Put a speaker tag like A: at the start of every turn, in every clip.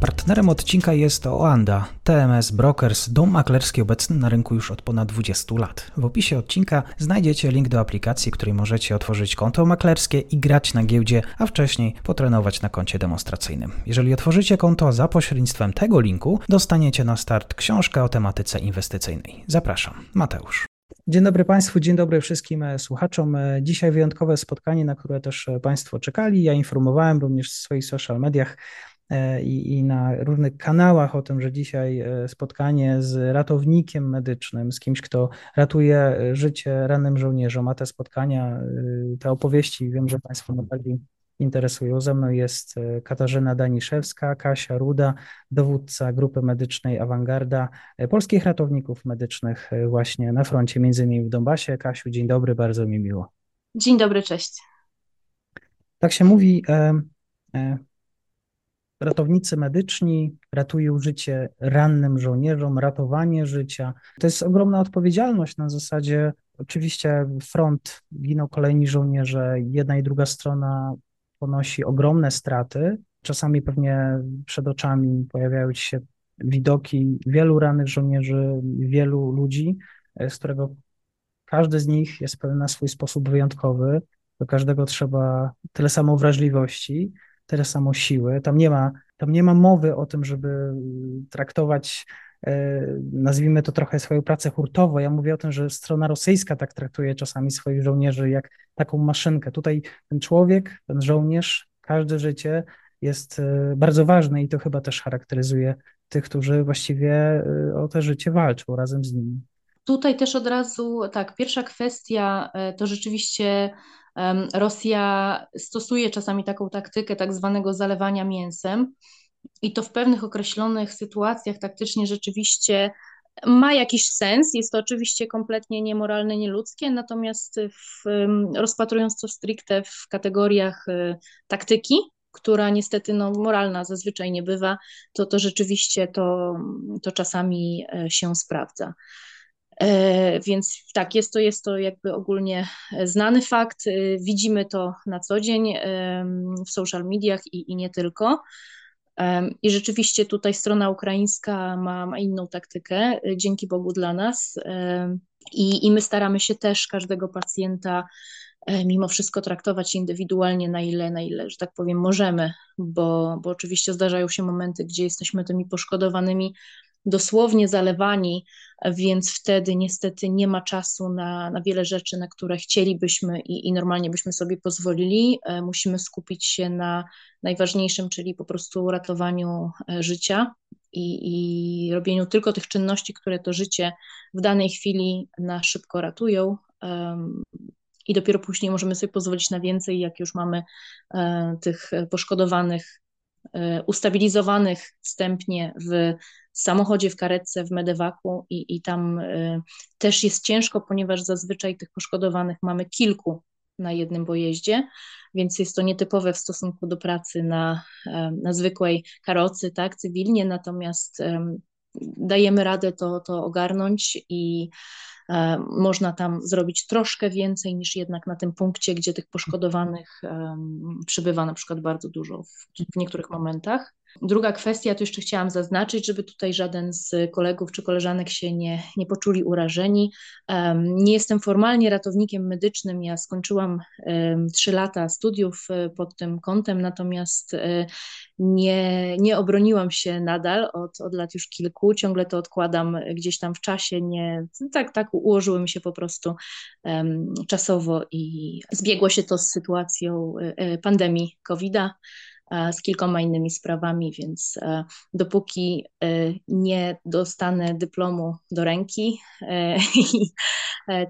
A: Partnerem odcinka jest Oanda, TMS Brokers, dom maklerski obecny na rynku już od ponad 20 lat. W opisie odcinka znajdziecie link do aplikacji, której możecie otworzyć konto maklerskie i grać na giełdzie, a wcześniej potrenować na koncie demonstracyjnym. Jeżeli otworzycie konto za pośrednictwem tego linku, dostaniecie na start książkę o tematyce inwestycyjnej. Zapraszam, Mateusz. Dzień dobry Państwu, dzień dobry wszystkim e, słuchaczom. E, dzisiaj wyjątkowe spotkanie, na które też e, Państwo czekali. Ja informowałem również w swoich social mediach i, i na różnych kanałach o tym, że dzisiaj e, spotkanie z ratownikiem medycznym, z kimś, kto ratuje życie rannym żołnierzom, a te spotkania, e, te opowieści, wiem, że Państwo najbardziej interesują. Ze mną jest Katarzyna Daniszewska, Kasia Ruda, dowódca grupy medycznej Awangarda, polskich ratowników medycznych właśnie na froncie, między innymi w Donbasie. Kasiu, dzień dobry, bardzo mi miło.
B: Dzień dobry, cześć.
A: Tak się mówi, ratownicy medyczni ratują życie rannym żołnierzom, ratowanie życia. To jest ogromna odpowiedzialność na zasadzie, oczywiście front, giną kolejni żołnierze, jedna i druga strona ponosi ogromne straty. Czasami pewnie przed oczami pojawiają się widoki wielu rannych żołnierzy, wielu ludzi, z którego każdy z nich jest na swój sposób wyjątkowy. Do każdego trzeba tyle samo wrażliwości tyle samo siły. Tam nie ma, tam nie ma mowy o tym, żeby traktować, e, nazwijmy to trochę swoją pracę hurtowo. Ja mówię o tym, że strona rosyjska tak traktuje czasami swoich żołnierzy jak taką maszynkę. Tutaj ten człowiek, ten żołnierz, każde życie jest e, bardzo ważne i to chyba też charakteryzuje tych, którzy właściwie o to życie walczą razem z nimi.
B: Tutaj też od razu, tak, pierwsza kwestia to rzeczywiście Rosja stosuje czasami taką taktykę tak zwanego zalewania mięsem i to w pewnych określonych sytuacjach taktycznie rzeczywiście ma jakiś sens. Jest to oczywiście kompletnie niemoralne, nieludzkie, natomiast w, rozpatrując to stricte w kategoriach e, taktyki, która niestety no, moralna zazwyczaj nie bywa, to, to rzeczywiście to, to czasami e, się sprawdza. E, więc tak, jest to, jest to jakby ogólnie znany fakt. E, widzimy to na co dzień w social mediach i, i nie tylko. I rzeczywiście tutaj strona ukraińska ma, ma inną taktykę, e, dzięki Bogu dla nas. I, I my staramy się też każdego pacjenta mimo wszystko traktować indywidualnie, na ile, na ile, że tak powiem, możemy, bo, bo oczywiście zdarzają się momenty, gdzie jesteśmy tymi poszkodowanymi dosłownie zalewani, więc wtedy niestety nie ma czasu na, na wiele rzeczy, na które chcielibyśmy i, i normalnie byśmy sobie pozwolili. E, musimy skupić się na najważniejszym, czyli po prostu ratowaniu e, życia i, i robieniu tylko tych czynności, które to życie w danej chwili na szybko ratują. I dopiero później możemy sobie pozwolić na więcej, jak już mamy e, tych poszkodowanych ustabilizowanych wstępnie w samochodzie, w karetce, w medewaku i, i tam y, też jest ciężko, ponieważ zazwyczaj tych poszkodowanych mamy kilku na jednym pojeździe, więc jest to nietypowe w stosunku do pracy na, na zwykłej karocy, tak, cywilnie, natomiast dajemy radę to, to ogarnąć i e, można tam zrobić troszkę więcej niż jednak na tym punkcie, gdzie tych poszkodowanych przybywa na przykład bardzo dużo w, w niektórych momentach. Druga kwestia, to jeszcze chciałam zaznaczyć, żeby tutaj żaden z kolegów czy koleżanek się nie, nie poczuli urażeni. Nie jestem formalnie ratownikiem medycznym, ja skończyłam trzy lata studiów e, pod tym kątem, natomiast e, nie, nie obroniłam się nadal od, od lat już kilku, ciągle to odkładam gdzieś tam w czasie, nie, tak, tak ułożyły mi się po prostu czasowo i zbiegło się to z sytuacją e, pandemii COVID-a z kilkoma innymi sprawami, więc e, dopóki e, nie dostanę dyplomu do ręki e, i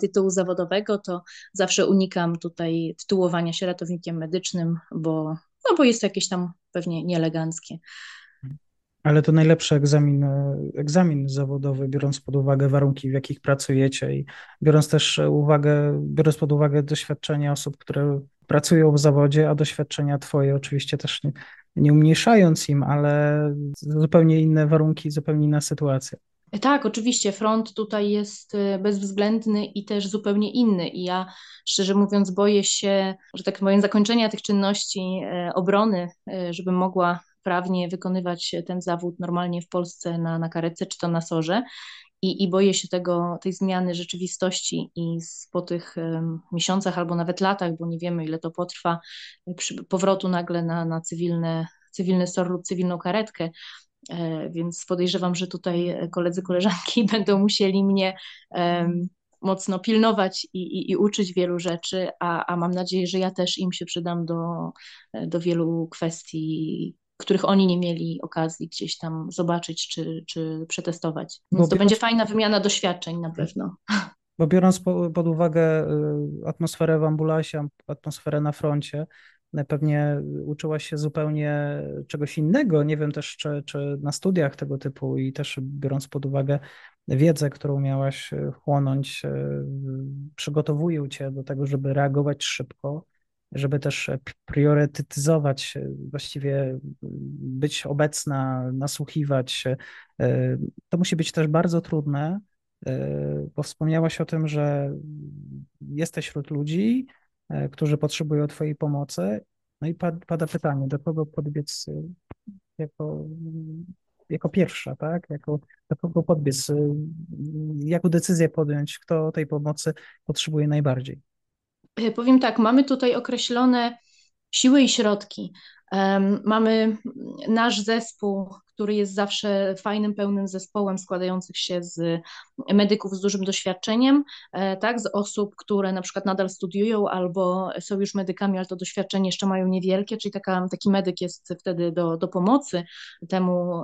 B: tytułu zawodowego, to zawsze unikam tutaj tytułowania się ratownikiem medycznym, bo, no bo jest to jakieś tam pewnie nieeleganckie.
A: Ale to najlepszy egzamin, egzamin zawodowy, biorąc pod uwagę warunki, w jakich pracujecie i biorąc też uwagę, biorąc pod uwagę doświadczenie osób, które pracują w zawodzie, a doświadczenia Twoje oczywiście też nie, nie umniejszając im, ale zupełnie inne warunki, zupełnie inna sytuacja.
B: Tak, oczywiście, front tutaj jest y, bezwzględny i też zupełnie inny. I ja szczerze mówiąc, boję się, że tak powiem, zakończenia tych czynności y, obrony, y, żebym mogła prawnie wykonywać ten zawód normalnie w Polsce na, na karetce czy to na sorze. I, I boję się tego, tej zmiany rzeczywistości i po tych um, miesiącach albo nawet latach, bo nie wiemy ile to potrwa, przy powrotu nagle na, na cywilne, cywilny SOR lub cywilną karetkę, e, więc podejrzewam, że tutaj koledzy, koleżanki będą musieli mnie um, mocno pilnować i, i, i, uczyć wielu rzeczy, a, a mam nadzieję, że ja też im się przydam do, do wielu kwestii których oni nie mieli okazji gdzieś tam zobaczyć czy, czy przetestować. Więc Bo to biorąc... będzie fajna wymiana doświadczeń na pewno.
A: Bo biorąc pod uwagę y, atmosferę w ambulansie, atmosferę na froncie, y, pewnie uczyłaś się zupełnie czegoś innego. Nie wiem też, czy, czy na studiach tego typu i też biorąc pod uwagę wiedzę, którą miałaś y, chłonąć, przygotowują cię do tego, żeby reagować szybko żeby też priorytetyzować, e, właściwie być obecna, nasłuchiwać. E, to musi być też bardzo trudne, e, bo wspomniałaś o tym, że jesteś wśród ludzi, którzy potrzebują Twojej pomocy. No i pada pytanie, do kogo podbiec jako, jako pierwsza, tak? Jako, do kogo podbiec, jaką decyzję podjąć, kto tej pomocy potrzebuje najbardziej.
B: E, powiem tak, mamy tutaj określone siły i środki. Mamy nasz zespół, który jest zawsze fajnym, pełnym zespołem składających się z medyków z dużym doświadczeniem, e, tak, z osób, które na przykład nadal studiują albo są już medykami, ale to doświadczenie jeszcze mają niewielkie, czyli taka, taki medyk jest wtedy do, do pomocy temu,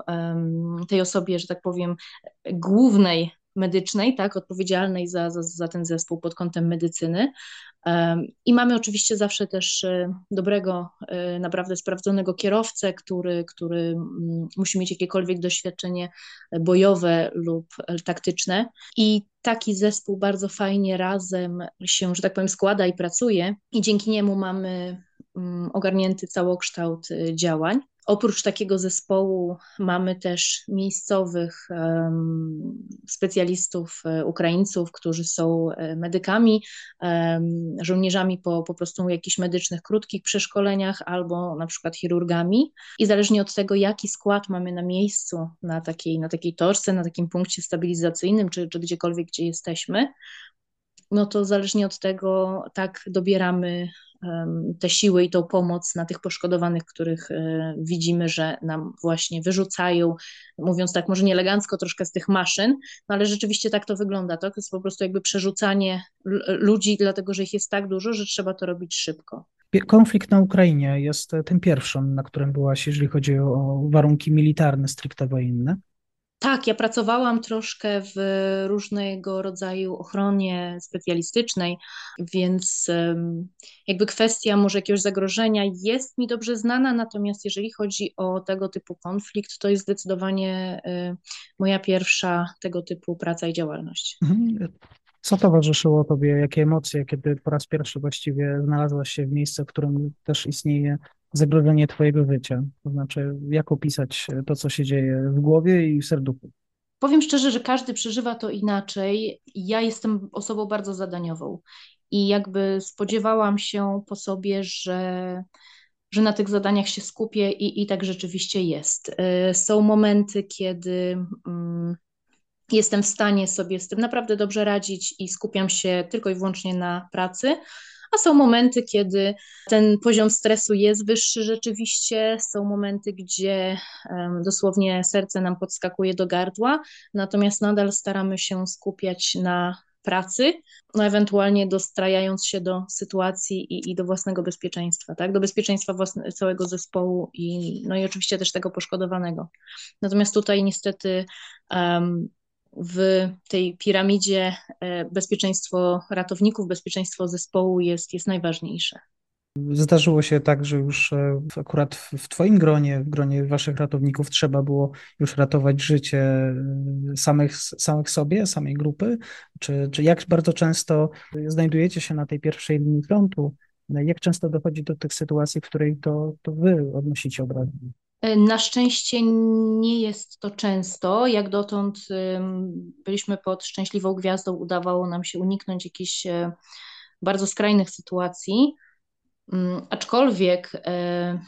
B: tej osobie, że tak powiem, głównej medycznej, tak, odpowiedzialnej za, za, za ten zespół pod kątem medycyny. I mamy oczywiście zawsze też e, dobrego, e, naprawdę sprawdzonego kierowcę, który, który mm, musi mieć jakiekolwiek doświadczenie bojowe lub taktyczne. I taki zespół bardzo fajnie razem się, że tak powiem, składa i pracuje, i dzięki niemu mamy mm, ogarnięty całokształt e, działań. Oprócz takiego zespołu mamy też miejscowych specjalistów e, Ukraińców, którzy są e, medykami, żołnierzami po, po prostu jakichś medycznych krótkich przeszkoleniach albo na przykład chirurgami. I zależnie od tego, jaki skład mamy na miejscu, na takiej, na takiej torce, na takim punkcie stabilizacyjnym, czy, czy gdziekolwiek, gdzie jesteśmy, no to zależnie od tego tak dobieramy te siły i tą pomoc na tych poszkodowanych, których e, widzimy, że nam właśnie wyrzucają, mówiąc tak może nie elegancko, troszkę z tych maszyn, no ale rzeczywiście tak to wygląda. To jest po prostu jakby przerzucanie ludzi, dlatego że ich jest tak dużo, że trzeba to robić szybko.
A: Konflikt na Ukrainie jest tym pierwszym, na którym byłaś, jeżeli chodzi o warunki militarne, stricte wojenne.
B: Tak, ja pracowałam troszkę w różnego rodzaju ochronie specjalistycznej, więc jakby kwestia może jakiegoś zagrożenia jest mi dobrze znana, natomiast jeżeli chodzi o tego typu konflikt, to jest zdecydowanie y, moja pierwsza tego typu praca i działalność. Mhm.
A: Co towarzyszyło Tobie, jakie emocje, kiedy po raz pierwszy właściwie znalazłaś się w miejscu, w którym też istnieje zagrożenie Twojego życia? To znaczy, jak opisać to, co się dzieje w głowie i w serduchu?
B: Powiem szczerze, że każdy przeżywa to inaczej. Ja jestem osobą bardzo zadaniową i jakby spodziewałam się po sobie, że, że na tych zadaniach się skupię i, i tak rzeczywiście jest. Y, są momenty, kiedy um, jestem w stanie sobie z tym naprawdę dobrze radzić i skupiam się tylko i wyłącznie na pracy a są momenty, kiedy ten poziom stresu jest wyższy rzeczywiście, są momenty, gdzie dosłownie serce nam podskakuje do gardła, natomiast nadal staramy się skupiać na pracy, no ewentualnie dostrajając się do sytuacji i, i do własnego bezpieczeństwa, tak? do bezpieczeństwa własne, całego zespołu i, no i oczywiście też tego poszkodowanego. Natomiast tutaj niestety um, w tej piramidzie e, bezpieczeństwo ratowników, bezpieczeństwo zespołu jest, jest najważniejsze.
A: Zdarzyło się tak, że już e, akurat w Twoim gronie, w gronie Waszych ratowników trzeba było już ratować życie e, samych, samych sobie, samej grupy? Czy, czy jak bardzo często znajdujecie się na tej pierwszej linii frontu Jak często dochodzi do tych sytuacji, w której to, to wy odnosicie obrazy?
B: Na szczęście nie jest to często. Jak dotąd byliśmy pod szczęśliwą gwiazdą, udawało nam się uniknąć jakichś e, bardzo skrajnych sytuacji. Mm, aczkolwiek, e,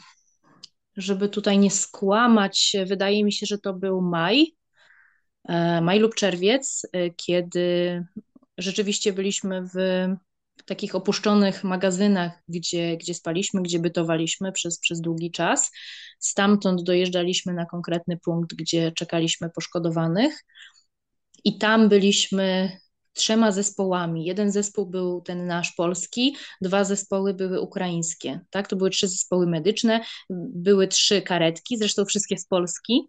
B: żeby tutaj nie skłamać, wydaje mi się, że to był maj, e, maj lub czerwiec, kiedy rzeczywiście byliśmy w takich opuszczonych magazynach, gdzie, gdzie spaliśmy, gdzie bytowaliśmy przez, przez długi czas. Stamtąd dojeżdżaliśmy na konkretny punkt, gdzie czekaliśmy poszkodowanych i tam byliśmy trzema zespołami. Jeden zespół był ten nasz polski, dwa zespoły były ukraińskie. Tak? To były trzy zespoły medyczne, były trzy karetki, zresztą wszystkie z Polski.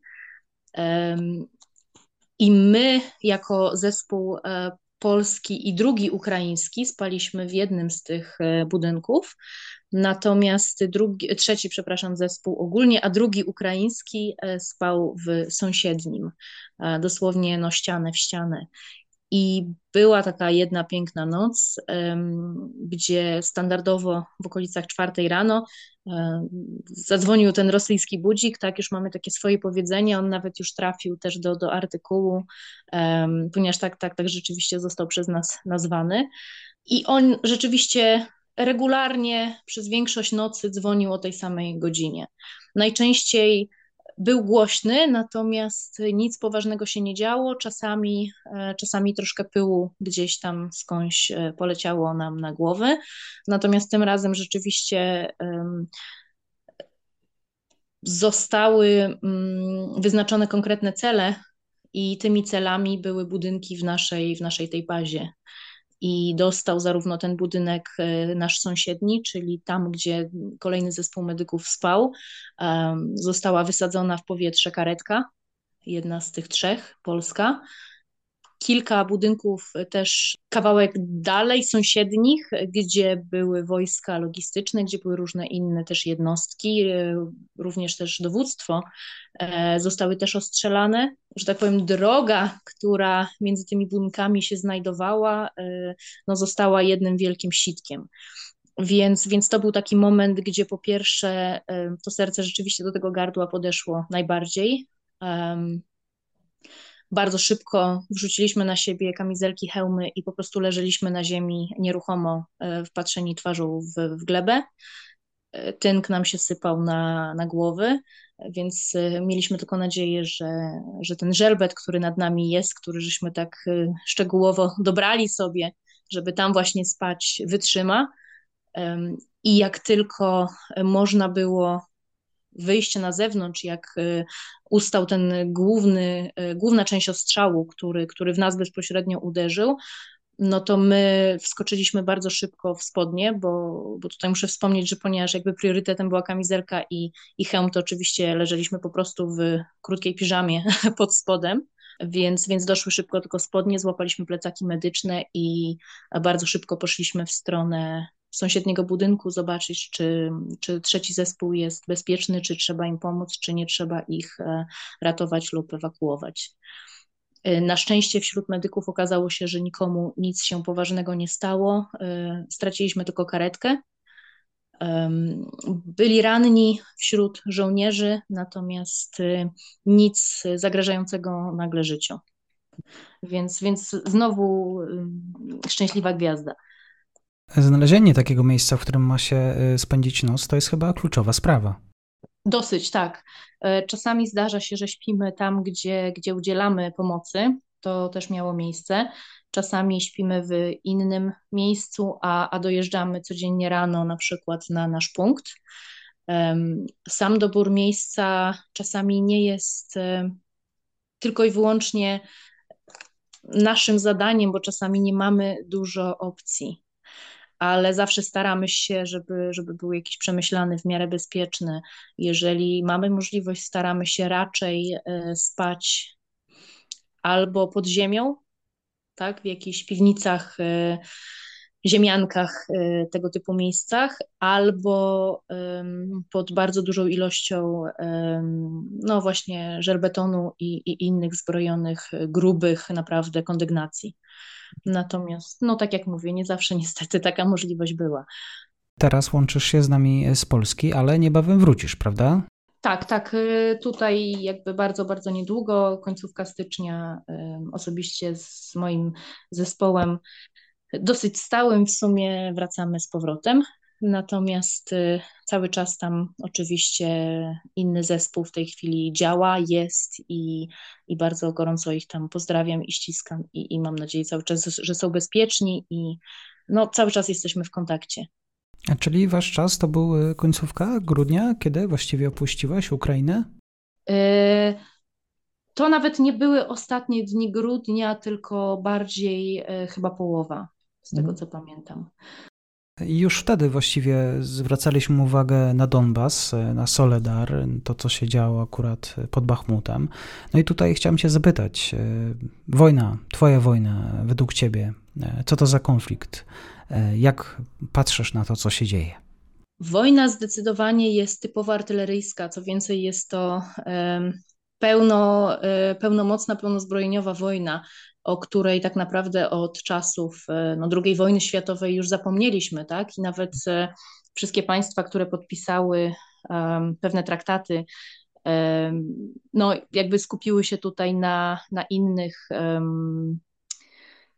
B: I my, jako zespół e, polski i drugi ukraiński spaliśmy w jednym z tych e, budynków, natomiast drugi, trzeci, przepraszam, zespół ogólnie, a drugi ukraiński e, spał w sąsiednim, e, dosłownie no ścianę w ścianę. I była taka jedna piękna noc, gdzie standardowo w okolicach czwartej rano zadzwonił ten rosyjski budzik, tak, już mamy takie swoje powiedzenie, on nawet już trafił też do, do artykułu, ponieważ tak, tak, tak rzeczywiście został przez nas nazwany. I on rzeczywiście regularnie przez większość nocy dzwonił o tej samej godzinie. Najczęściej był głośny, natomiast nic poważnego się nie działo. Czasami, e, czasami troszkę pyłu gdzieś tam skądś e, poleciało nam na głowę. Natomiast tym razem rzeczywiście zostały mm, wyznaczone konkretne cele i tymi celami były budynki w naszej, w naszej tej bazie i dostał zarówno ten budynek e, nasz sąsiedni, czyli tam, gdzie kolejny zespół medyków spał, została wysadzona w powietrze karetka, jedna z tych trzech, polska, kilka budynków też kawałek dalej, sąsiednich, gdzie były wojska logistyczne, gdzie były różne inne też jednostki, e, również też dowództwo, e, zostały też ostrzelane. Że tak powiem, droga, która między tymi budynkami się znajdowała, e, no została jednym wielkim sitkiem. Więc, więc to był taki moment, gdzie po pierwsze to serce rzeczywiście do tego gardła podeszło najbardziej bardzo szybko wrzuciliśmy na siebie kamizelki, hełmy i po prostu leżeliśmy na ziemi nieruchomo, e, wpatrzeni twarzą w, w glebę. Tynk nam się sypał na, na głowy, więc e, mieliśmy tylko nadzieję, że, że ten żelbet, który nad nami jest, który żeśmy tak szczegółowo dobrali sobie, żeby tam właśnie spać, wytrzyma. I jak tylko można było wyjście na zewnątrz, jak e, ustał ten główny, główna część ostrzału, który, który w nas bezpośrednio uderzył, no to my wskoczyliśmy bardzo szybko w spodnie, bo, bo tutaj muszę wspomnieć, że ponieważ jakby priorytetem była kamizelka i, i hełm, to oczywiście leżeliśmy po prostu w krótkiej piżamie pod spodem, więc, więc doszły szybko tylko spodnie, złapaliśmy plecaki medyczne i bardzo szybko poszliśmy w stronę sąsiedniego budynku, zobaczyć, czy, czy trzeci zespół jest bezpieczny, czy trzeba im pomóc, czy nie trzeba ich e, ratować lub ewakuować. E, na szczęście wśród medyków okazało się, że nikomu nic się poważnego nie stało. E, straciliśmy tylko karetkę. Byli ranni wśród żołnierzy, natomiast nic zagrażającego nagle życiu. Więc, więc znowu szczęśliwa gwiazda.
A: Znalezienie takiego miejsca, w którym ma się y, spędzić noc, to jest chyba kluczowa sprawa.
B: Dosyć, tak. E, czasami zdarza się, że śpimy tam, gdzie, gdzie udzielamy pomocy. To też miało miejsce. Czasami śpimy w innym miejscu, a, a dojeżdżamy codziennie rano, na przykład na nasz punkt. Sam dobór miejsca czasami nie jest e, tylko i wyłącznie naszym zadaniem, bo czasami nie mamy dużo opcji ale zawsze staramy się, żeby, żeby był jakiś przemyślany, w miarę bezpieczny. Jeżeli mamy możliwość, staramy się raczej e, spać albo pod ziemią, tak, w jakichś piwnicach, e, ziemiankach, e, tego typu miejscach, albo pod bardzo dużą ilością, no właśnie, żelbetonu i, i innych zbrojonych, grubych naprawdę kondygnacji. Natomiast, no tak jak mówię, nie zawsze niestety taka możliwość była.
A: Teraz łączysz się z nami z Polski, ale niebawem wrócisz, prawda?
B: Tak, tak. Y, tutaj jakby bardzo, bardzo niedługo, końcówka stycznia, osobiście z moim zespołem dosyć stałym w sumie wracamy z powrotem. Natomiast y, cały czas tam oczywiście inny zespół w tej chwili działa, jest i, i bardzo gorąco ich tam pozdrawiam i ściskam i, i mam nadzieję cały czas, że są bezpieczni i no, cały czas jesteśmy w kontakcie.
A: A czyli wasz czas to był y, końcówka grudnia, kiedy właściwie opuściłaś Ukrainę?
B: Y, to nawet nie były ostatnie dni grudnia, tylko bardziej chyba połowa, z tego mhm. co pamiętam.
A: Już wtedy właściwie zwracaliśmy uwagę na Donbas, na Soledar, to co się działo akurat pod Bachmutem. No i tutaj chciałem Cię zapytać, e, wojna, Twoja wojna, według Ciebie, e, co to za konflikt? E, jak patrzysz na to, co się dzieje?
B: Wojna zdecydowanie jest typowo artyleryjska, co więcej jest to pełno, pełnomocna, pełnozbrojeniowa wojna o której tak naprawdę od czasów e, no, II wojny światowej już zapomnieliśmy, tak? I nawet e, wszystkie państwa, które podpisały um, pewne traktaty, um, no, jakby skupiły się tutaj na, na innych um,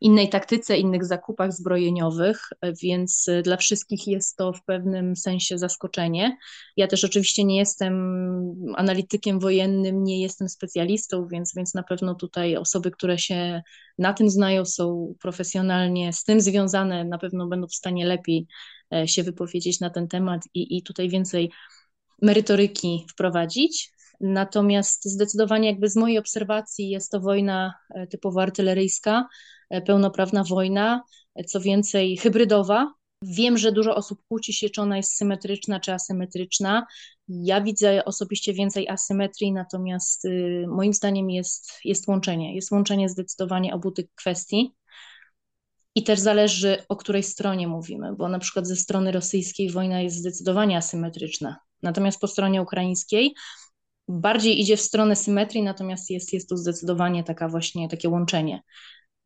B: innej taktyce, innych zakupach zbrojeniowych, więc dla wszystkich jest to w pewnym sensie zaskoczenie. Ja też oczywiście nie jestem analitykiem wojennym, nie jestem specjalistą, więc, więc na pewno tutaj osoby, które się na tym znają, są profesjonalnie z tym związane, na pewno będą w stanie lepiej e, się wypowiedzieć na ten temat i, i tutaj więcej merytoryki wprowadzić. Natomiast zdecydowanie jakby z mojej obserwacji jest to wojna e, typowo artyleryjska, e, pełnoprawna wojna, e, co więcej hybrydowa. Wiem, że dużo osób kłóci się, czy ona jest symetryczna, czy asymetryczna. Ja widzę osobiście więcej asymetrii, natomiast y, moim zdaniem jest, jest łączenie. Jest łączenie zdecydowanie obu tych kwestii. I też zależy, o której stronie mówimy, bo na przykład ze strony rosyjskiej wojna jest zdecydowanie asymetryczna. Natomiast po stronie ukraińskiej bardziej idzie w stronę symetrii, natomiast jest, jest tu zdecydowanie taka właśnie takie łączenie.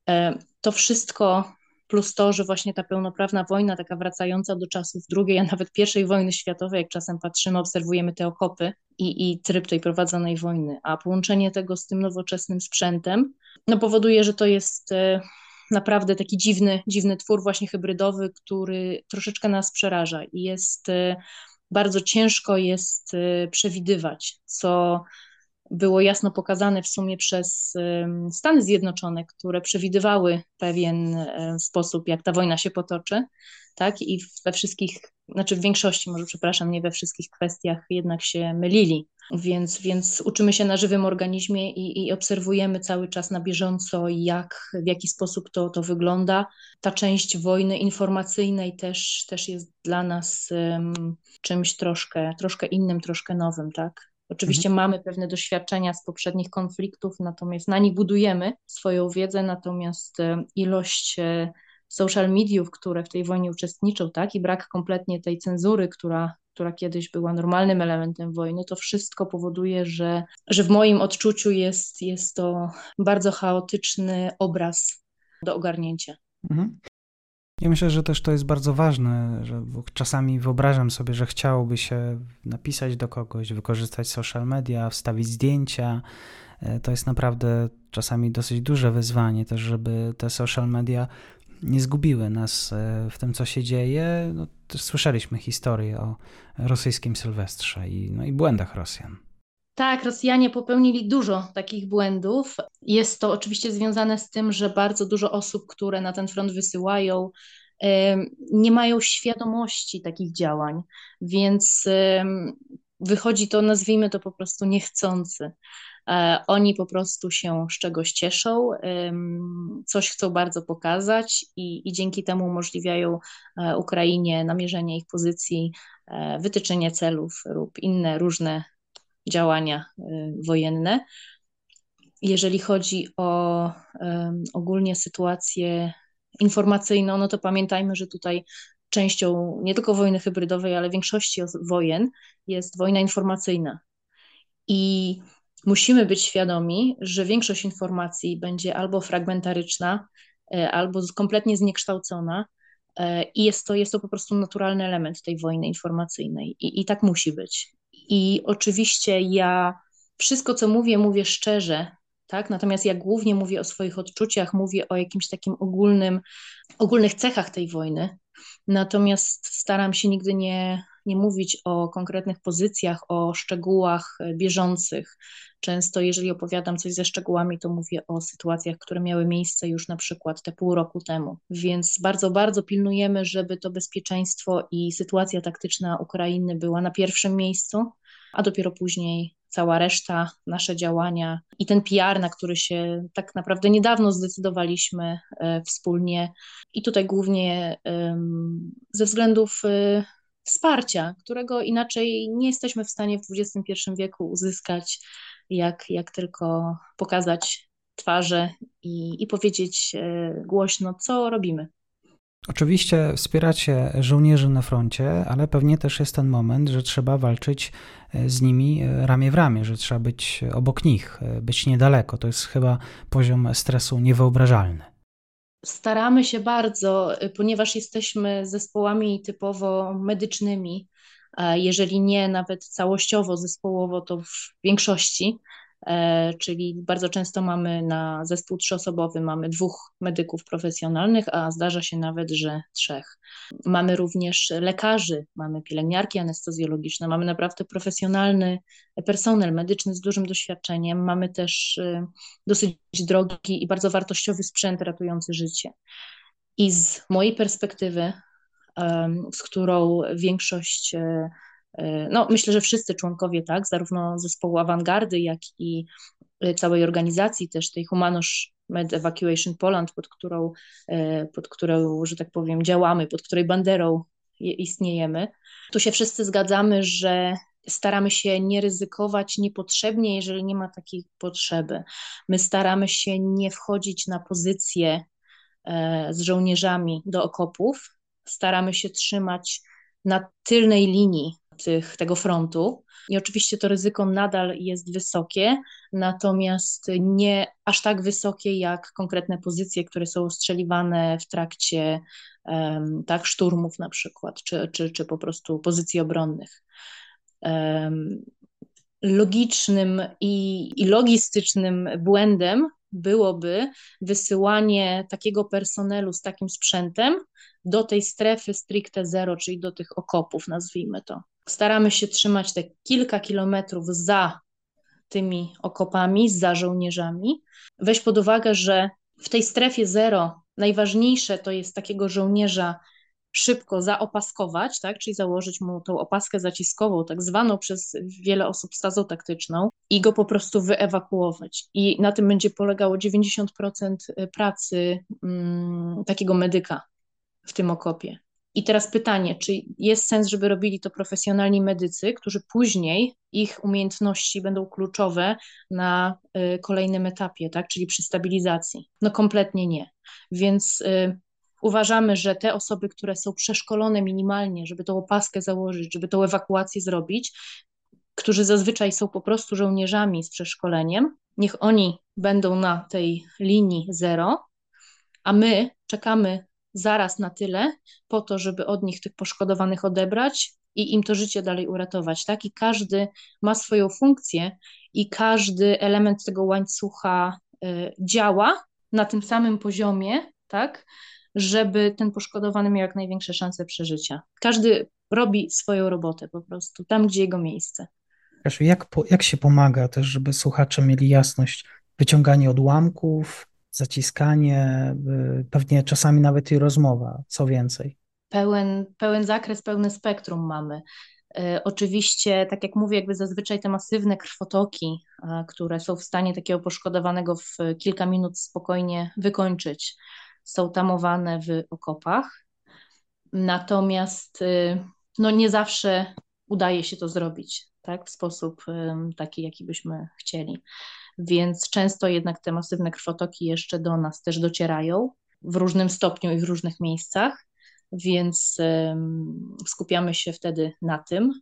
B: E, to wszystko plus to, że właśnie ta pełnoprawna wojna, taka wracająca do czasów drugiej, a nawet pierwszej wojny światowej, jak czasem patrzymy, obserwujemy te okopy i, i tryb tej prowadzonej wojny, a połączenie tego z tym nowoczesnym sprzętem, no powoduje, że to jest e, naprawdę taki dziwny, dziwny twór właśnie hybrydowy, który troszeczkę nas przeraża i jest e, bardzo ciężko jest y, przewidywać, co było jasno pokazane w sumie przez Stany Zjednoczone, które przewidywały pewien sposób, jak ta wojna się potoczy, tak? I we wszystkich, znaczy w większości, może przepraszam, nie we wszystkich kwestiach jednak się mylili. Więc, więc uczymy się na żywym organizmie i, i obserwujemy cały czas na bieżąco, jak, w jaki sposób to, to wygląda. Ta część wojny informacyjnej też, też jest dla nas um, czymś troszkę, troszkę innym, troszkę nowym, tak? Oczywiście mhm. mamy pewne doświadczenia z poprzednich konfliktów, natomiast na nich budujemy swoją wiedzę, natomiast ilość e, social mediów, które w tej wojnie uczestniczą, tak, i brak kompletnie tej cenzury, która, która kiedyś była normalnym elementem wojny, to wszystko powoduje, że, że w moim odczuciu jest, jest to bardzo chaotyczny obraz do ogarnięcia. Mhm.
A: Ja myślę, że też to jest bardzo ważne, że czasami wyobrażam sobie, że chciałoby się napisać do kogoś, wykorzystać social media, wstawić zdjęcia. E, to jest naprawdę czasami dosyć duże wyzwanie też, żeby te social media nie zgubiły nas e, w tym, co się dzieje. No, słyszeliśmy historię o rosyjskim Sylwestrze i, no, i błędach Rosjan.
B: Tak, Rosjanie popełnili dużo takich błędów. Jest to oczywiście związane z tym, że bardzo dużo osób, które na ten front wysyłają, nie mają świadomości takich działań, więc wychodzi to, nazwijmy to po prostu niechcący. E, oni po prostu się z czegoś cieszą, coś chcą bardzo pokazać i, i dzięki temu umożliwiają e, Ukrainie namierzenie ich pozycji, e, wytyczenie celów lub inne różne działania wojenne. Jeżeli chodzi o ogólnie sytuację informacyjną, no to pamiętajmy, że tutaj częścią nie tylko wojny hybrydowej, ale większości wojen jest wojna informacyjna. I musimy być świadomi, że większość informacji będzie albo fragmentaryczna, e, albo kompletnie zniekształcona, I jest to, jest to po prostu naturalny element tej wojny informacyjnej. I, I tak musi być. I oczywiście ja wszystko, co mówię, mówię szczerze, tak? Natomiast ja głównie mówię o swoich odczuciach, mówię o jakimś takim ogólnym, ogólnych cechach tej wojny. Natomiast staram się nigdy nie, nie mówić o konkretnych pozycjach, o szczegółach e, bieżących. Często, jeżeli opowiadam coś ze szczegółami, to mówię o sytuacjach, które miały miejsce już na przykład te pół roku temu. Więc bardzo, bardzo pilnujemy, żeby to bezpieczeństwo i sytuacja taktyczna Ukrainy była na pierwszym miejscu, a dopiero później cała reszta, nasze działania i ten PR, na który się tak naprawdę niedawno zdecydowaliśmy e, wspólnie. I tutaj głównie ze względów e, wsparcia, którego inaczej nie jesteśmy w stanie w XXI wieku uzyskać, jak, jak tylko pokazać twarze i, i powiedzieć e, głośno, co robimy.
A: Oczywiście wspieracie żołnierzy na froncie, ale pewnie też jest ten moment, że trzeba walczyć e, z nimi e, ramię w ramię, że trzeba być obok nich, być niedaleko. To jest chyba poziom stresu niewyobrażalny.
B: Staramy się bardzo, y, ponieważ jesteśmy zespołami typowo medycznymi, jeżeli nie nawet całościowo, zespołowo, to w większości, czyli bardzo często mamy na zespół trzyosobowy mamy dwóch medyków profesjonalnych, a zdarza się nawet, że trzech. Mamy również lekarzy, mamy pielęgniarki anestezjologiczne, mamy naprawdę profesjonalny personel medyczny z dużym doświadczeniem, mamy też y, dosyć drogi i bardzo wartościowy sprzęt ratujący życie. I z mojej perspektywy, z którą większość e, E, no, myślę, że wszyscy członkowie, tak, zarówno zespołu awangardy, jak i e, całej organizacji, też tej Humanosz Med Evacuation Poland, pod którą, e, pod którą, że tak powiem, działamy, pod której banderą istniejemy. Tu się wszyscy zgadzamy, że staramy się nie ryzykować niepotrzebnie, jeżeli nie ma takiej potrzeby. My staramy się nie wchodzić na pozycje z żołnierzami do okopów, staramy się trzymać na tylnej linii tych, tego frontu. I oczywiście to ryzyko nadal jest wysokie, natomiast nie aż tak wysokie jak konkretne pozycje, które są ostrzeliwane w trakcie um, tak, szturmów na przykład, czy, czy, czy po prostu pozycji obronnych. Um, logicznym i, i logistycznym błędem byłoby wysyłanie takiego personelu z takim sprzętem do tej strefy stricte zero, czyli do tych okopów, nazwijmy to. Staramy się trzymać te kilka kilometrów za tymi okopami, za żołnierzami. Weź pod uwagę, że w tej strefie zero najważniejsze to jest takiego żołnierza szybko zaopaskować, tak, czyli założyć mu tą opaskę zaciskową, tak zwaną przez wiele osób stazą taktyczną i go po prostu wyewakuować. I na tym będzie polegało 90% pracy mm, takiego medyka w tym okopie. I teraz pytanie, czy jest sens, żeby robili to profesjonalni medycy, którzy później ich umiejętności będą kluczowe na y, kolejnym etapie, tak, czyli przy stabilizacji? No kompletnie nie. Więc y, uważamy, że te osoby, które są przeszkolone minimalnie, żeby tą opaskę założyć, żeby tą ewakuację zrobić, którzy zazwyczaj są po prostu żołnierzami z przeszkoleniem, niech oni będą na tej linii zero, a my czekamy zaraz na tyle po to, żeby od nich tych poszkodowanych odebrać i im to życie dalej uratować, tak? I każdy ma swoją funkcję i każdy element tego łańcucha y, działa na tym samym poziomie, tak? Żeby ten poszkodowany miał jak największe szanse przeżycia. Każdy robi swoją robotę po prostu, tam gdzie jego miejsce.
A: Jak, jak się pomaga też, żeby słuchacze mieli jasność? Wyciąganie odłamków, zaciskanie, y, pewnie czasami nawet i rozmowa, co więcej.
B: Pełen, pełen zakres, pełne spektrum mamy. Y, oczywiście, tak jak mówię, jakby zazwyczaj te masywne krwotoki, y, które są w stanie takiego poszkodowanego w kilka minut spokojnie wykończyć, są tamowane w okopach. Natomiast no, nie zawsze udaje się to zrobić tak, w sposób taki, jaki byśmy chcieli więc często jednak te masywne krwotoki jeszcze do nas też docierają w różnym stopniu i w różnych miejscach, więc skupiamy się wtedy na tym.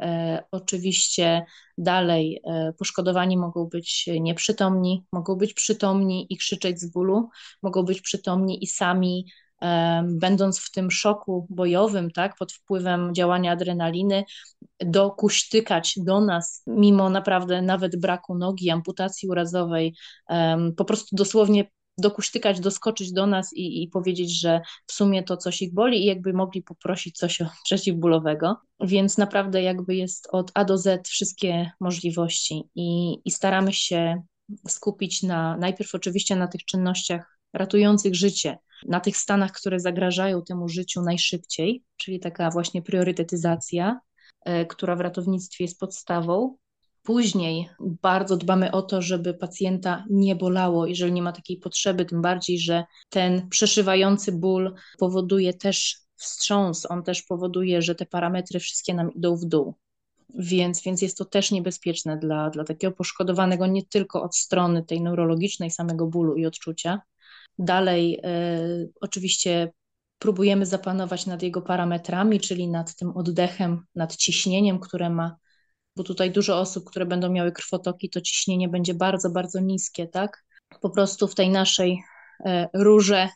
B: E, oczywiście dalej e, poszkodowani mogą być nieprzytomni, mogą być przytomni i krzyczeć z bólu, mogą być przytomni i sami będąc w tym szoku bojowym, tak, pod wpływem działania adrenaliny, dokuśtykać do nas, mimo naprawdę nawet braku nogi, amputacji urazowej, po prostu dosłownie dokuśtykać, doskoczyć do nas i, i powiedzieć, że w sumie to coś ich boli i jakby mogli poprosić coś o przeciwbólowego. Więc naprawdę jakby jest od A do Z wszystkie możliwości i, i staramy się skupić na najpierw oczywiście na tych czynnościach ratujących życie, na tych stanach, które zagrażają temu życiu najszybciej, czyli taka właśnie priorytetyzacja, e, która w ratownictwie jest podstawą. Później bardzo dbamy o to, żeby pacjenta nie bolało, jeżeli nie ma takiej potrzeby, tym bardziej, że ten przeszywający ból powoduje też wstrząs, on też powoduje, że te parametry wszystkie nam idą w dół. Więc, więc jest to też niebezpieczne dla, dla takiego poszkodowanego nie tylko od strony tej neurologicznej, samego bólu i odczucia. Dalej, y, oczywiście, próbujemy zapanować nad jego parametrami, czyli nad tym oddechem, nad ciśnieniem, które ma, bo tutaj dużo osób, które będą miały krwotoki, to ciśnienie będzie bardzo, bardzo niskie, tak? Po prostu w tej naszej y, rurze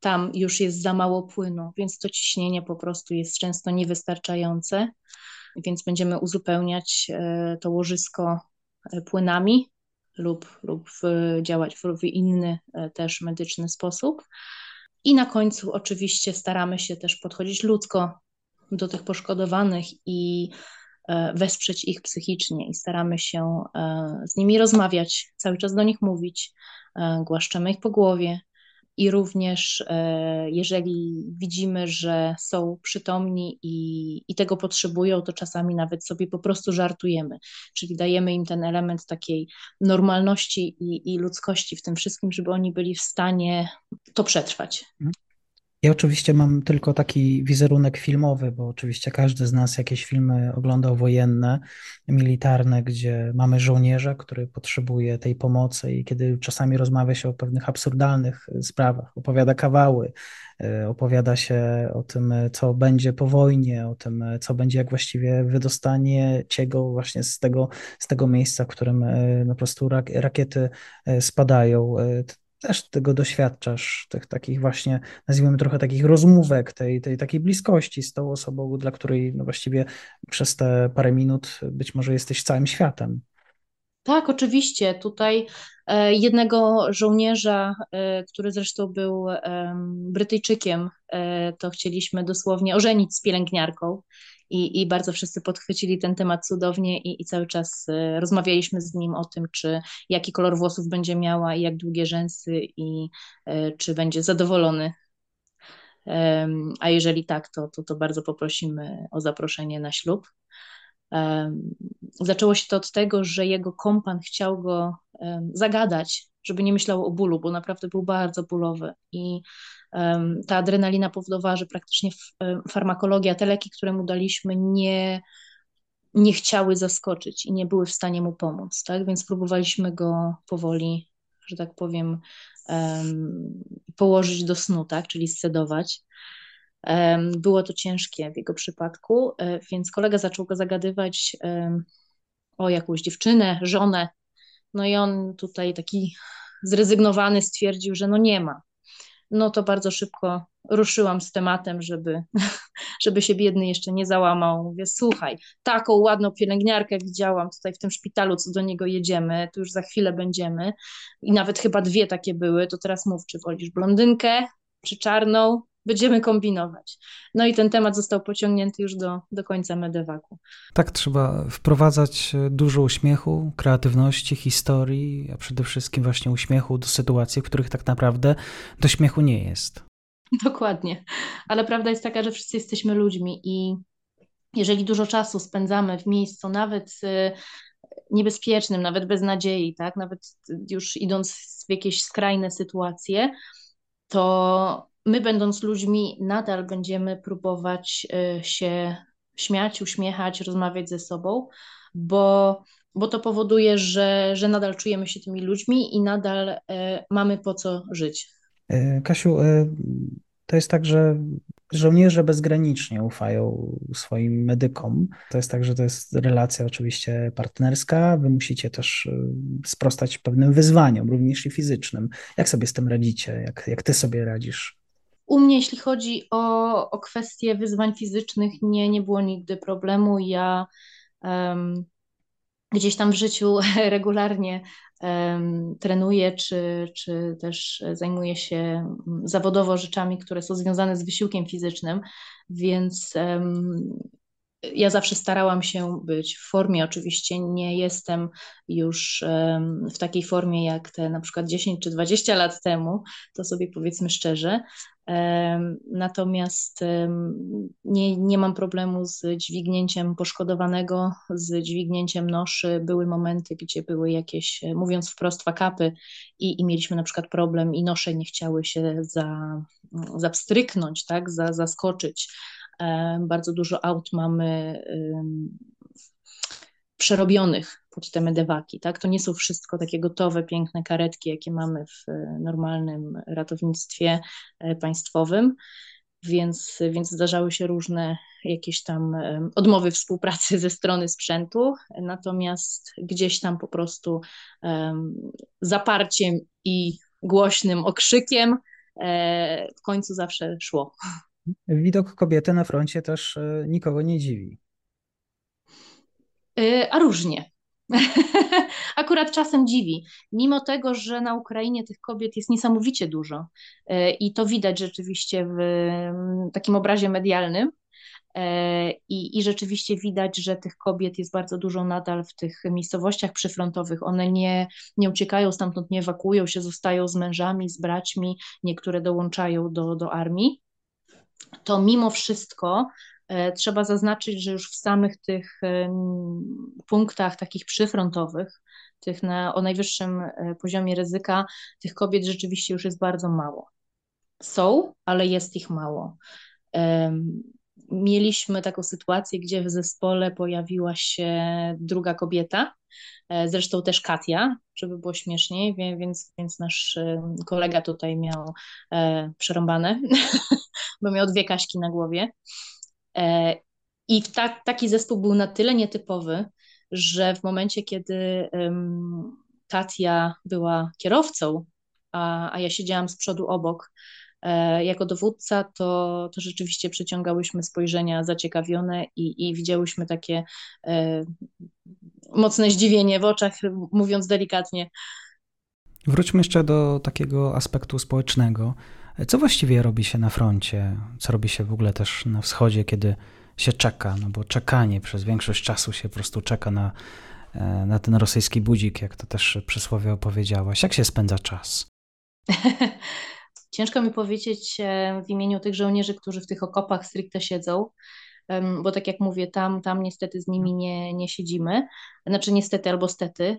B: tam już jest za mało płynu, więc to ciśnienie po prostu jest często niewystarczające więc będziemy uzupełniać e, to łożysko e, płynami lub, lub działać w inny e, też medyczny sposób. I na końcu oczywiście staramy się też podchodzić ludzko do tych poszkodowanych i wesprzeć ich psychicznie i staramy się z nimi rozmawiać, cały czas do nich mówić, głaszczemy ich po głowie, i również e, jeżeli widzimy, że są przytomni i, i tego potrzebują, to czasami nawet sobie po prostu żartujemy, czyli dajemy im ten element takiej normalności i, i ludzkości w tym wszystkim, żeby oni byli w stanie to przetrwać.
A: Ja oczywiście mam tylko taki wizerunek filmowy, bo oczywiście każdy z nas jakieś filmy oglądał wojenne, militarne, gdzie mamy żołnierza, który potrzebuje tej pomocy i kiedy czasami rozmawia się o pewnych absurdalnych sprawach, opowiada kawały, e, opowiada się o tym, co będzie po wojnie, o tym, co będzie, jak właściwie wydostanie ciego właśnie z tego, z tego miejsca, w którym e, no, po prostu rakiety e, spadają też tego doświadczasz, tych takich właśnie, nazwijmy trochę takich rozmówek, tej, tej takiej bliskości z tą osobą, dla której no właściwie przez te parę minut być może jesteś całym światem.
B: Tak, oczywiście. Tutaj e, jednego żołnierza, e, który zresztą był Brytyjczykiem, e, to chcieliśmy dosłownie ożenić z pielęgniarką i, i bardzo wszyscy podchwycili ten temat cudownie i, i cały czas e, rozmawialiśmy z nim o tym, czy jaki kolor włosów będzie miała i jak długie rzęsy i e, czy będzie zadowolony. A jeżeli tak, to, to, to bardzo poprosimy o zaproszenie na ślub. Zaczęło się to od tego, że jego kompan chciał go zagadać, żeby nie myślał o bólu, bo naprawdę był bardzo bólowy i ta adrenalina powodowała, że praktycznie farmakologia, te leki, które mu daliśmy, nie, nie chciały zaskoczyć i nie były w stanie mu pomóc, tak? Więc próbowaliśmy go powoli, że tak powiem, położyć do snu, tak? Czyli scedować. Było to ciężkie w jego przypadku, e, więc kolega zaczął go zagadywać o jakąś dziewczynę, żonę. No i on tutaj taki zrezygnowany stwierdził, że no nie ma no to bardzo szybko ruszyłam z tematem, żeby, żeby się biedny jeszcze nie załamał. Mówię, słuchaj, taką ładną pielęgniarkę widziałam tutaj w tym szpitalu, co do niego jedziemy, tu już za chwilę będziemy. I nawet chyba dwie takie były, to teraz mów, czy wolisz blondynkę, czy czarną, będziemy kombinować. No i ten temat został pociągnięty już do, do końca medewaku.
A: Tak, trzeba wprowadzać e, dużo uśmiechu, kreatywności, historii, a przede wszystkim właśnie uśmiechu do sytuacji, w których tak naprawdę do śmiechu nie jest.
B: Dokładnie, ale prawda jest taka, że wszyscy jesteśmy ludźmi i jeżeli dużo czasu spędzamy w miejscu, nawet e, niebezpiecznym, nawet bez nadziei, tak, nawet już idąc w jakieś skrajne sytuacje, to my, będąc ludźmi, nadal będziemy próbować y, się śmiać, uśmiechać, rozmawiać ze sobą, bo, bo to powoduje, że, że nadal czujemy się tymi ludźmi i nadal y, mamy po co żyć.
A: Y, Kasiu, to jest tak, że żołnierze bezgranicznie ufają swoim medykom. To jest tak, że to jest relacja oczywiście partnerska. Wy musicie też sprostać pewnym wyzwaniom, również i fizycznym. Jak sobie z tym radzicie? Jak, jak ty sobie radzisz?
B: U mnie, jeśli chodzi o, o kwestie wyzwań fizycznych, nie, nie było nigdy problemu. Ja um, gdzieś tam w życiu regularnie trenuję, czy, czy też zajmuję się zawodowo rzeczami, które są związane z wysiłkiem fizycznym, więc ja zawsze starałam się być w formie. Oczywiście nie jestem już w takiej formie jak te na przykład 10 czy 20 lat temu, to sobie powiedzmy szczerze. Natomiast nie, nie mam problemu z dźwignięciem poszkodowanego, z dźwignięciem noszy. Były momenty, gdzie były jakieś, mówiąc wprost, fakapy i, i mieliśmy na przykład problem i nosze nie chciały się za, zapstryknąć, tak, za, zaskoczyć. Bardzo dużo aut mamy przerobionych pod te medewaki, tak? To nie są wszystko takie gotowe, piękne karetki, jakie mamy w normalnym ratownictwie e, państwowym, więc, więc zdarzały się różne jakieś tam odmowy współpracy ze strony sprzętu, natomiast gdzieś tam po prostu um, zaparciem i głośnym okrzykiem e, w końcu zawsze szło.
A: Widok kobiety na froncie też e, nikogo nie dziwi.
B: E, a różnie. Akurat czasem dziwi, mimo tego, że na Ukrainie tych kobiet jest niesamowicie dużo e, i to widać rzeczywiście w takim obrazie medialnym. I, I rzeczywiście widać, że tych kobiet jest bardzo dużo nadal w tych miejscowościach przyfrontowych. One nie, nie uciekają stamtąd, nie ewakuują się, zostają z mężami, z braćmi, niektóre dołączają do, do armii to mimo wszystko e, trzeba zaznaczyć, że już w samych tych punktach takich przyfrontowych, tych na, o najwyższym e, poziomie ryzyka, tych kobiet rzeczywiście już jest bardzo mało. Są, ale jest ich mało. Mieliśmy taką sytuację, gdzie w zespole pojawiła się druga kobieta, e, zresztą też Katia, żeby było śmieszniej, więc, więc nasz kolega tutaj miał przerąbane bo miał dwie kaśki na głowie. E, I ta, taki zespół był na tyle nietypowy, że w momencie, kiedy Katia była kierowcą, a, a ja siedziałam z przodu obok e, jako dowódca, to, to rzeczywiście przyciągałyśmy spojrzenia zaciekawione i, i widziałyśmy takie e, mocne zdziwienie w oczach, mówiąc delikatnie.
A: Wróćmy jeszcze do takiego aspektu społecznego. Co właściwie robi się na froncie? Co robi się w ogóle też na wschodzie, kiedy się czeka? No bo czekanie przez większość czasu się po prostu czeka na, e, na ten rosyjski budzik, jak to też przysłowie opowiedziałaś. Jak się spędza czas?
B: Ciężko mi powiedzieć e, w imieniu tych żołnierzy, którzy w tych okopach stricte siedzą bo tak jak mówię, tam, tam niestety z nimi nie, nie siedzimy, znaczy niestety albo stety,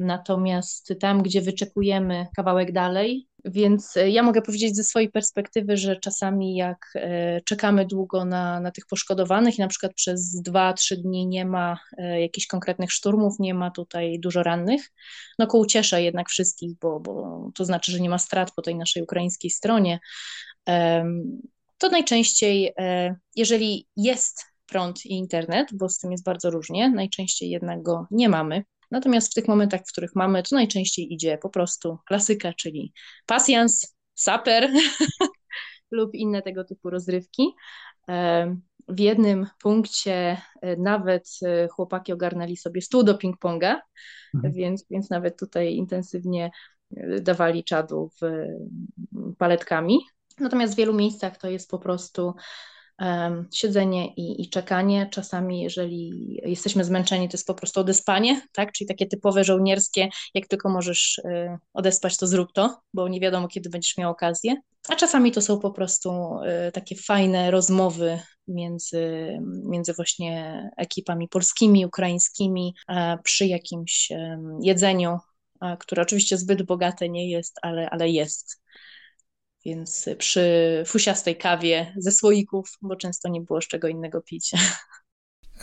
B: natomiast tam, gdzie wyczekujemy kawałek dalej, więc e, ja mogę powiedzieć ze swojej perspektywy, że czasami jak e, czekamy długo na, na tych poszkodowanych i na przykład przez dwa, trzy dni nie ma e, jakichś konkretnych szturmów, nie ma tutaj dużo rannych, no ku ucieszę jednak wszystkich, bo, bo to znaczy, że nie ma strat po tej naszej ukraińskiej stronie, to najczęściej, e, jeżeli jest prąd i internet, bo z tym jest bardzo różnie, najczęściej jednak go nie mamy. Natomiast w tych momentach, w których mamy, to najczęściej idzie po prostu klasyka, czyli pasjans, saper lub inne tego typu rozrywki. E, w jednym punkcie e, nawet chłopaki ogarnęli sobie stół do ping-ponga, mhm. więc, więc nawet tutaj intensywnie dawali czadu w paletkami. Natomiast w wielu miejscach to jest po prostu um, siedzenie i, i, czekanie. Czasami, jeżeli jesteśmy zmęczeni, to jest po prostu odespanie, tak? Czyli takie typowe żołnierskie, jak tylko możesz y, odespać, to zrób to, bo nie wiadomo, kiedy będziesz miał okazję. A czasami to są po prostu y, takie fajne rozmowy między, między właśnie ekipami polskimi, ukraińskimi y, przy jakimś jedzeniu, które oczywiście zbyt bogate nie jest, ale, ale jest. Więc przy fusiastej kawie ze słoików, bo często nie było z czego innego pić.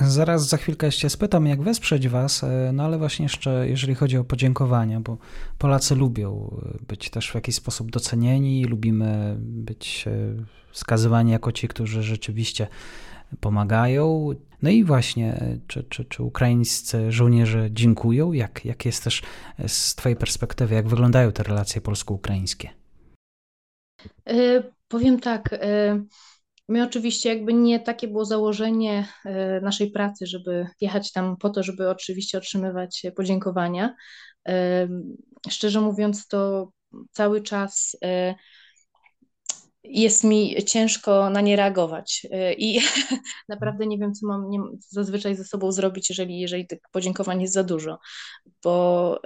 A: Zaraz za chwilkę jeszcze spytam, jak wesprzeć Was, e, no ale właśnie jeszcze jeżeli chodzi o podziękowania, bo Polacy lubią e, być też w jakiś sposób docenieni, lubimy być e, skazywani jako ci, którzy rzeczywiście pomagają. No i właśnie, czy, czy, czy ukraińscy żołnierze dziękują? Jak, jak jest też z Twojej perspektywy, jak wyglądają te relacje polsko-ukraińskie?
B: Y, Powiem tak. My oczywiście jakby nie takie było założenie naszej pracy, żeby jechać tam po to, żeby oczywiście otrzymywać podziękowania. Szczerze mówiąc, to cały czas jest mi ciężko na nie reagować. I naprawdę nie wiem, co mam nie, zazwyczaj ze sobą zrobić, jeżeli, jeżeli tych podziękowań jest za dużo, bo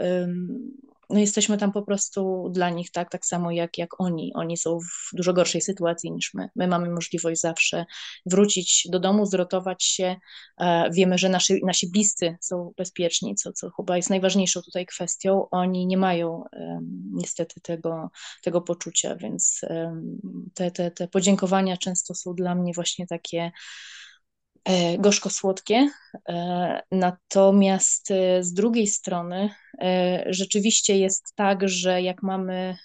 B: no jesteśmy tam po prostu dla nich, tak, tak samo jak, jak oni. Oni są w dużo gorszej sytuacji niż my. My mamy możliwość zawsze wrócić do domu, zrotować się. E, wiemy, że nasi, nasi bliscy są bezpieczni, co, co chyba jest najważniejszą tutaj kwestią. Oni nie mają niestety tego, tego poczucia, więc te, te, te podziękowania często są dla mnie właśnie takie E, gorzko-słodkie. E, natomiast z drugiej strony rzeczywiście jest tak, że jak mamy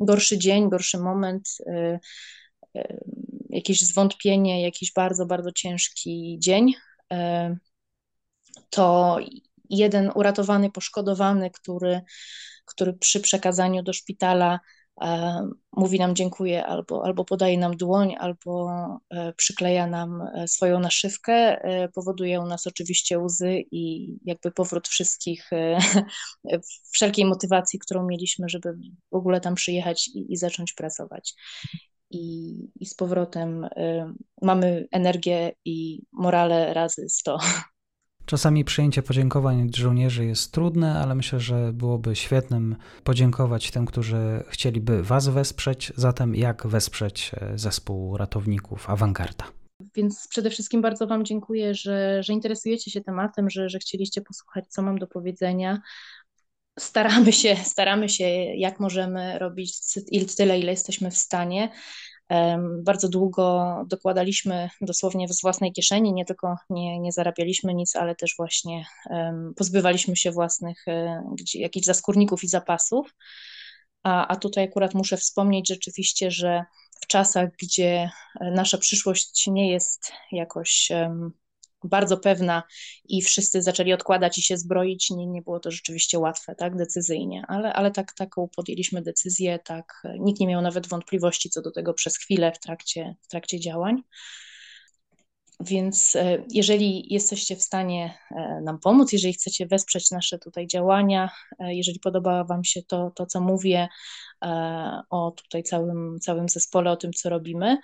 B: gorszy dzień, gorszy moment, jakieś zwątpienie, jakiś bardzo, bardzo ciężki dzień, to jeden uratowany, poszkodowany, który, który przy przekazaniu do szpitala E, mówi nam dziękuję albo, albo podaje nam dłoń, albo e, przykleja nam e, swoją naszywkę, powoduje u nas oczywiście łzy i jakby powrót wszystkich, wszelkiej motywacji, którą mieliśmy, żeby w ogóle tam przyjechać i, i zacząć pracować. I, I z powrotem mamy energię i morale razy 100.
A: Czasami przyjęcie podziękowań od żołnierzy jest trudne, ale myślę, że byłoby świetnym podziękować tym, którzy chcieliby Was wesprzeć. Zatem, jak wesprzeć e, zespół ratowników Awangarda?
B: Więc przede wszystkim bardzo Wam dziękuję, że, że interesujecie się tematem, że, że chcieliście posłuchać, co mam do powiedzenia. Staramy się, staramy się, jak możemy robić tyle, ile jesteśmy w stanie. Bardzo długo dokładaliśmy dosłownie z własnej kieszeni, nie tylko nie, nie zarabialiśmy nic, ale też właśnie pozbywaliśmy się własnych e, jakichś zaskórników i zapasów. A, a tutaj akurat muszę wspomnieć rzeczywiście, że w czasach, gdzie nasza przyszłość nie jest jakoś bardzo pewna i wszyscy zaczęli odkładać i się zbroić, nie, nie było to rzeczywiście łatwe, tak, decyzyjnie, ale, ale tak, taką podjęliśmy decyzję, tak, nikt nie miał nawet wątpliwości co do tego przez chwilę w trakcie, w trakcie działań. Więc e, jeżeli jesteście w stanie e, nam pomóc, jeżeli chcecie wesprzeć nasze tutaj działania, e, jeżeli podoba Wam się to, to co mówię o tutaj całym, całym zespole, o tym, co robimy,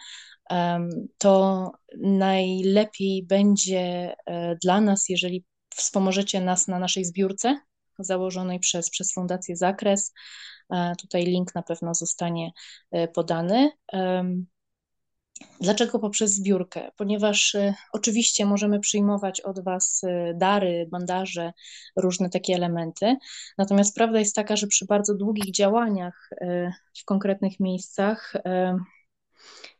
B: to najlepiej będzie dla nas, jeżeli wspomożecie nas na naszej zbiórce założonej przez, przez Fundację Zakres. Tutaj link na pewno zostanie podany. Dlaczego poprzez zbiórkę? Ponieważ oczywiście możemy przyjmować od Was dary, bandaże, różne takie elementy. Natomiast prawda jest taka, że przy bardzo długich działaniach w konkretnych miejscach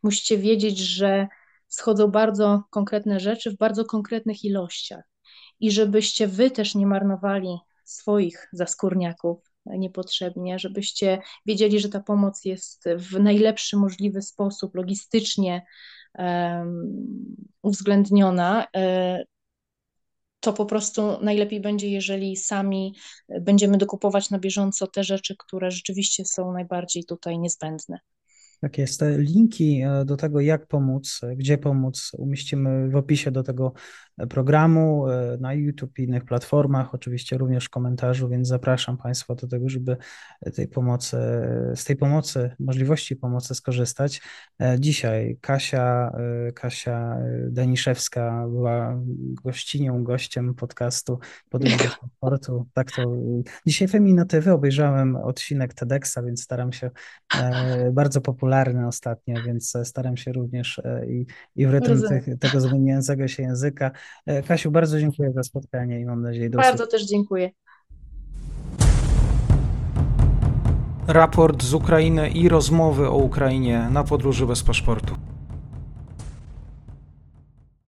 B: musicie wiedzieć, że schodzą bardzo konkretne rzeczy w bardzo konkretnych ilościach. I żebyście wy też nie marnowali swoich zaskórniaków niepotrzebnie, żebyście wiedzieli, że ta pomoc jest w najlepszy możliwy sposób logistycznie uwzględniona, e, to po prostu najlepiej będzie, jeżeli sami będziemy dokupować na bieżąco te rzeczy, które rzeczywiście są najbardziej tutaj niezbędne.
A: Tak jest. Te linki e, do tego, jak pomóc, e, gdzie pomóc, umieścimy w opisie do tego programu e, na YouTube i innych platformach, oczywiście również w komentarzu, więc zapraszam Państwa do tego, żeby tej pomocy, z tej pomocy, możliwości pomocy skorzystać. Dzisiaj Kasia, Kasia Daniszewska była gościnią, gościem podcastu Podróże Sportu. Tak to dzisiaj Feminatywy obejrzałem odcinek TEDxa, więc staram się bardzo popularnie popularny ostatnio, więc staram się również e, i, i w rytm tych, tego zmieniającego się języka. E, Kasiu, bardzo dziękuję za spotkanie i mam nadzieję
B: do Bardzo też dziękuję.
A: Raport z Ukrainy i rozmowy o Ukrainie na podróży bez paszportu.